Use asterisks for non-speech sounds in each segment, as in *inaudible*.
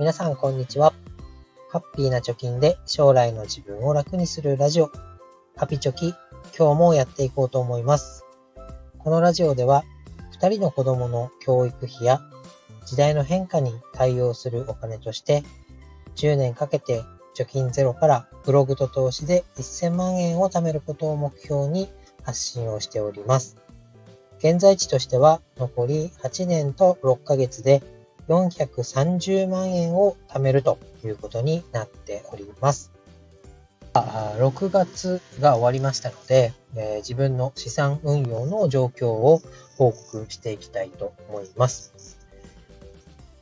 皆さんこんにちは。ハッピーな貯金で将来の自分を楽にするラジオ、ハピチョキ、今日もやっていこうと思います。このラジオでは、2人の子供の教育費や時代の変化に対応するお金として、10年かけて貯金ゼロからブログと投資で1000万円を貯めることを目標に発信をしております。現在地としては残り8年と6ヶ月で430万円を貯めるということになっております。6月が終わりましたので、えー、自分の資産運用の状況を報告していきたいと思います。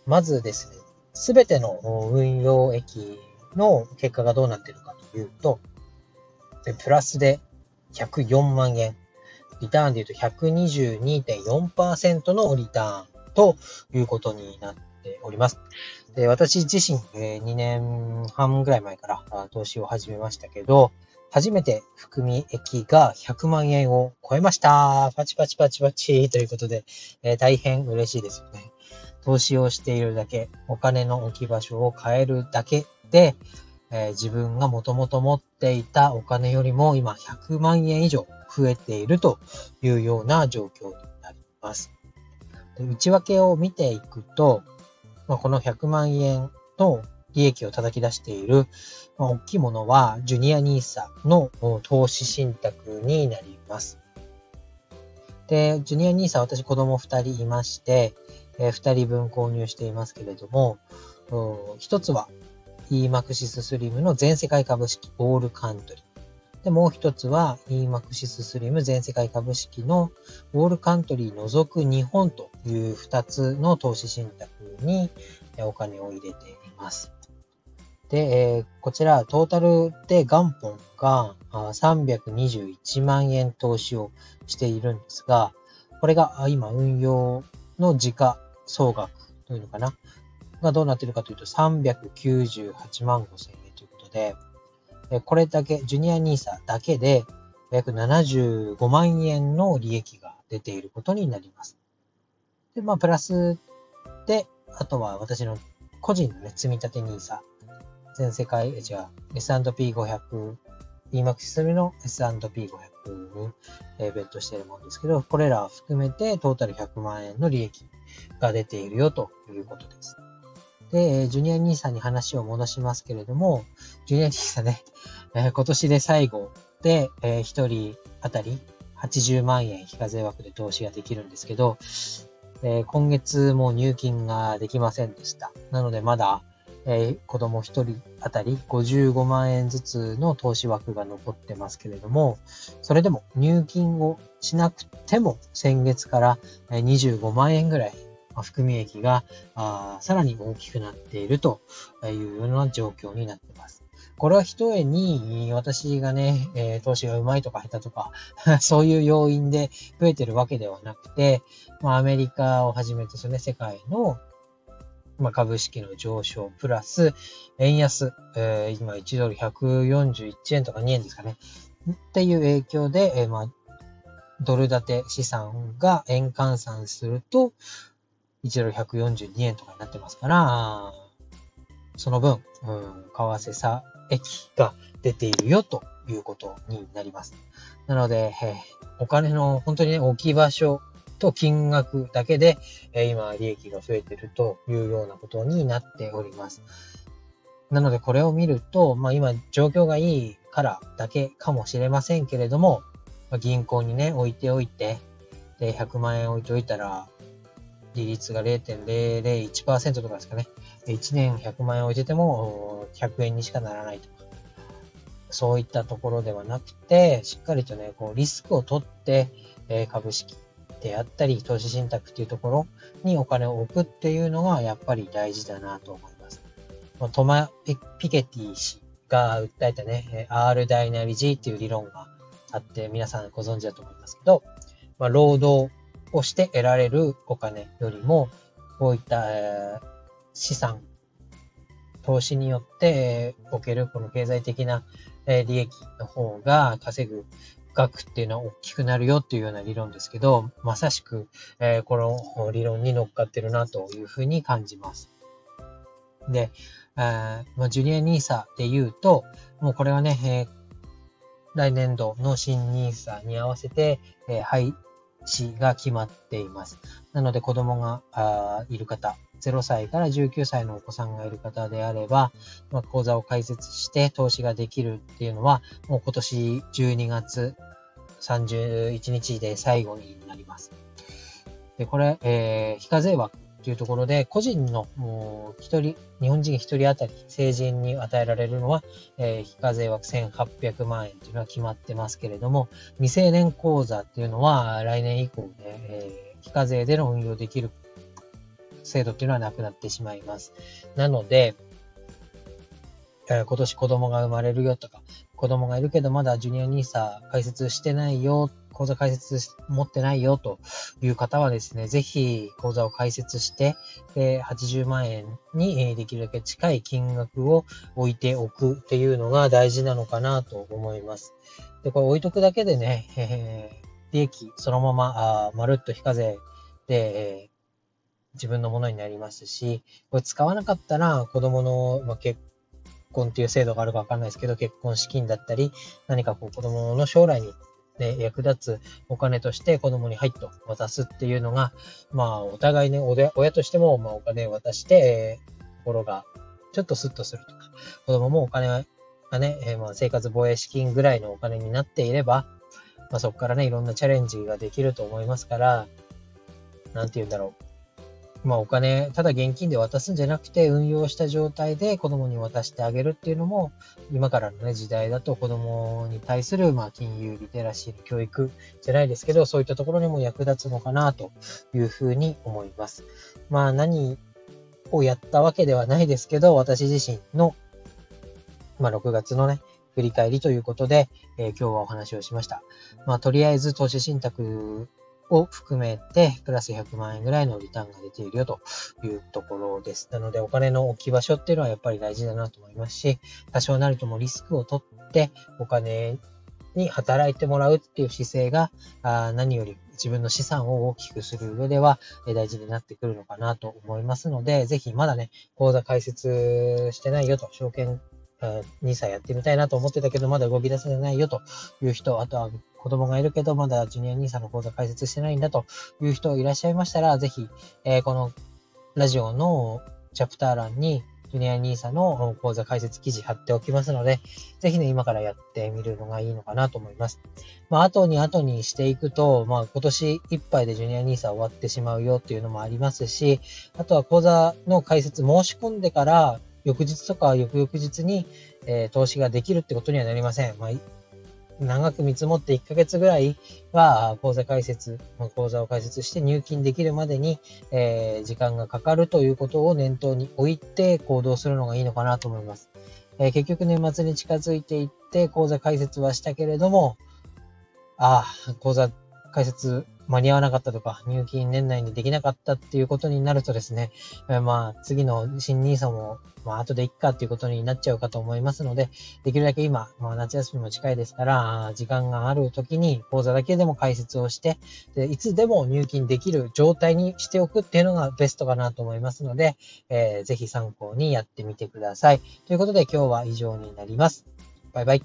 まずですね、すべての運用益の結果がどうなっているかというと、プラスで104万円、リターンで言うと122.4%のリターンということになっております。で私自身、え、2年半ぐらい前から投資を始めましたけど、初めて含み益が100万円を超えました。パチパチパチパチということで、えー、大変嬉しいですよね。投資をしているだけ、お金の置き場所を変えるだけで、えー、自分がもともと持っていたお金よりも今100万円以上増えているというような状況になります。で内訳を見ていくと、まあ、この100万円の利益を叩き出している、まあ、大きいものは、ジュニア NISA の投資信託になります。で、ジュニア NISA 私子供2人いまして、えー、2人分購入していますけれども、1つは EMAXIS SLIM の全世界株式オールカントリー。で、もう一つは EMAXIS SLIM 全世界株式のオールカントリー除く日本という二つの投資信託にお金を入れています。で、えー、こちらトータルで元本が321万円投資をしているんですが、これが今運用の時価総額というのかな？がどうなっているかというと398万5千円ということで、これだけ、ジュニア NISA だけで約75万円の利益が出ていることになります。で、まあ、プラスで、あとは私の個人のね、積み立て NISA、全世界、違う、S&P500、EMAX ルの S&P500 に、ベットしているものですけど、これらを含めてトータル100万円の利益が出ているよということです。で、ジュニア兄さんに話を戻しますけれども、ジュニア兄さんね、え、今年で最後で、えー、1人当たり80万円非課税枠で投資ができるんですけど、えー、今月も入金ができませんでした。なのでまだ、えー、子供1人当たり55万円ずつの投資枠が残ってますけれども、それでも入金をしなくても先月から25万円ぐらい含み益がさらに大きくなっているというような状況になっています。これは一重に私がね、投資がうまいとか下手とか *laughs* そういう要因で増えてるわけではなくて、まあ、アメリカをはじめとするね、世界のまあ、株式の上昇プラス円安、えー、今1ドル141円とか2円ですかね。っていう影響で、えー、まあ、ドル建て資産が円換算すると、1ドル142円とかになってますから、その分、うん、為替差益が出ているよということになります。なので、えー、お金の本当にね、置き場所と金額だけで、えー、今、利益が増えているというようなことになっております。なので、これを見ると、まあ今、状況がいいからだけかもしれませんけれども、まあ、銀行にね、置いておいて、で、100万円置いておいたら、利率が0.001%とかですかね。1年100万円置いてても100円にしかならないとか。そういったところではなくて、しっかりとね、こうリスクを取って、え株式であったり、投資信託っていうところにお金を置くっていうのがやっぱり大事だなと思います。トマ・ピケティ氏が訴えたね、R ダイナリジーっていう理論があって皆さんご存知だと思いますけど、まあ、労働をして得られるお金よりも、こういった、資産、投資によっておけるこの経済的な、え利益の方が稼ぐ額っていうのは大きくなるよっていうような理論ですけど、まさしく、えー、この理論に乗っかってるなというふうに感じます。で、あまあ、ジュニア NISA で言うと、もうこれはね、えー、来年度の新 NISA に合わせて、えー、廃地が決まっています。なので子供があいる方、0歳から19歳のお子さんがいる方であれば、まあ、講座を開設して投資ができるっていうのは、もう今年12月31日で最後になります。で、これ、えー、非課税枠というところで、個人の一人、日本人一人当たり成人に与えられるのは、えー、非課税枠1800万円というのは決まってますけれども、未成年口座っていうのは来年以降で、えー、非課税での運用できる制度っていうのはなくなってしまいます。なので、今年子供が生まれるよとか、子供がいるけどまだジュニア NISA 開設してないよ、口座開設持ってないよという方はですね、ぜひ口座を開設して、で80万円にできるだけ近い金額を置いておくっていうのが大事なのかなと思います。で、これ置いとくだけでね、えー、利益そのまま、あまるっと非課税で、えー自分のものになりますし、これ使わなかったら子供の、まあ、結婚っていう制度があるかわかんないですけど、結婚資金だったり、何かこう子供の将来にね、役立つお金として子供に入っと渡すっていうのが、まあ、お互いね、親としても、まあ、お金を渡して、えー、心がちょっとスッとするとか、子供もお金がね、えー、まあ、生活防衛資金ぐらいのお金になっていれば、まあ、そこからね、いろんなチャレンジができると思いますから、なんて言うんだろう。まあお金、ただ現金で渡すんじゃなくて、運用した状態で子供に渡してあげるっていうのも、今からのね、時代だと子供に対する、まあ金融リテラシーの教育じゃないですけど、そういったところにも役立つのかなというふうに思います。まあ何をやったわけではないですけど、私自身の、まあ6月のね、振り返りということで、えー、今日はお話をしました。まあとりあえず投資信託を含めて、プラス100万円ぐらいのリターンが出ているよというところです。なので、お金の置き場所っていうのはやっぱり大事だなと思いますし、多少なりともリスクを取って、お金に働いてもらうっていう姿勢が、あ何より自分の資産を大きくする上では大事になってくるのかなと思いますので、ぜひまだね、口座開設してないよと、証券2歳やってみたいなと思ってたけど、まだ動き出せないよという人、あとは子供がいるけど、まだジュニア NISA の講座開設してないんだという人いらっしゃいましたら、ぜひ、えー、このラジオのチャプター欄に、ジュニア NISA の講座開設記事貼っておきますので、ぜひね、今からやってみるのがいいのかなと思います。まあ、後に後にしていくと、まあ、今年いっぱいでジュニア NISA 終わってしまうよっていうのもありますし、あとは講座の開設申し込んでから、翌日とか翌々日に、えー、投資ができるってことにはなりません。まあ、長く見積もって1ヶ月ぐらいは、口座開設、口座を開設して入金できるまでに、えー、時間がかかるということを念頭に置いて行動するのがいいのかなと思います。えー、結局年末に近づいていって、口座開設はしたけれども、ああ、口座開設間に合わなかったとか、入金年内にできなかったっていうことになるとですね、えまあ、次の新 NISA も、まあ、後でいっかっていうことになっちゃうかと思いますので、できるだけ今、まあ、夏休みも近いですから、時間がある時に講座だけでも解説をして、でいつでも入金できる状態にしておくっていうのがベストかなと思いますので、えー、ぜひ参考にやってみてください。ということで今日は以上になります。バイバイ。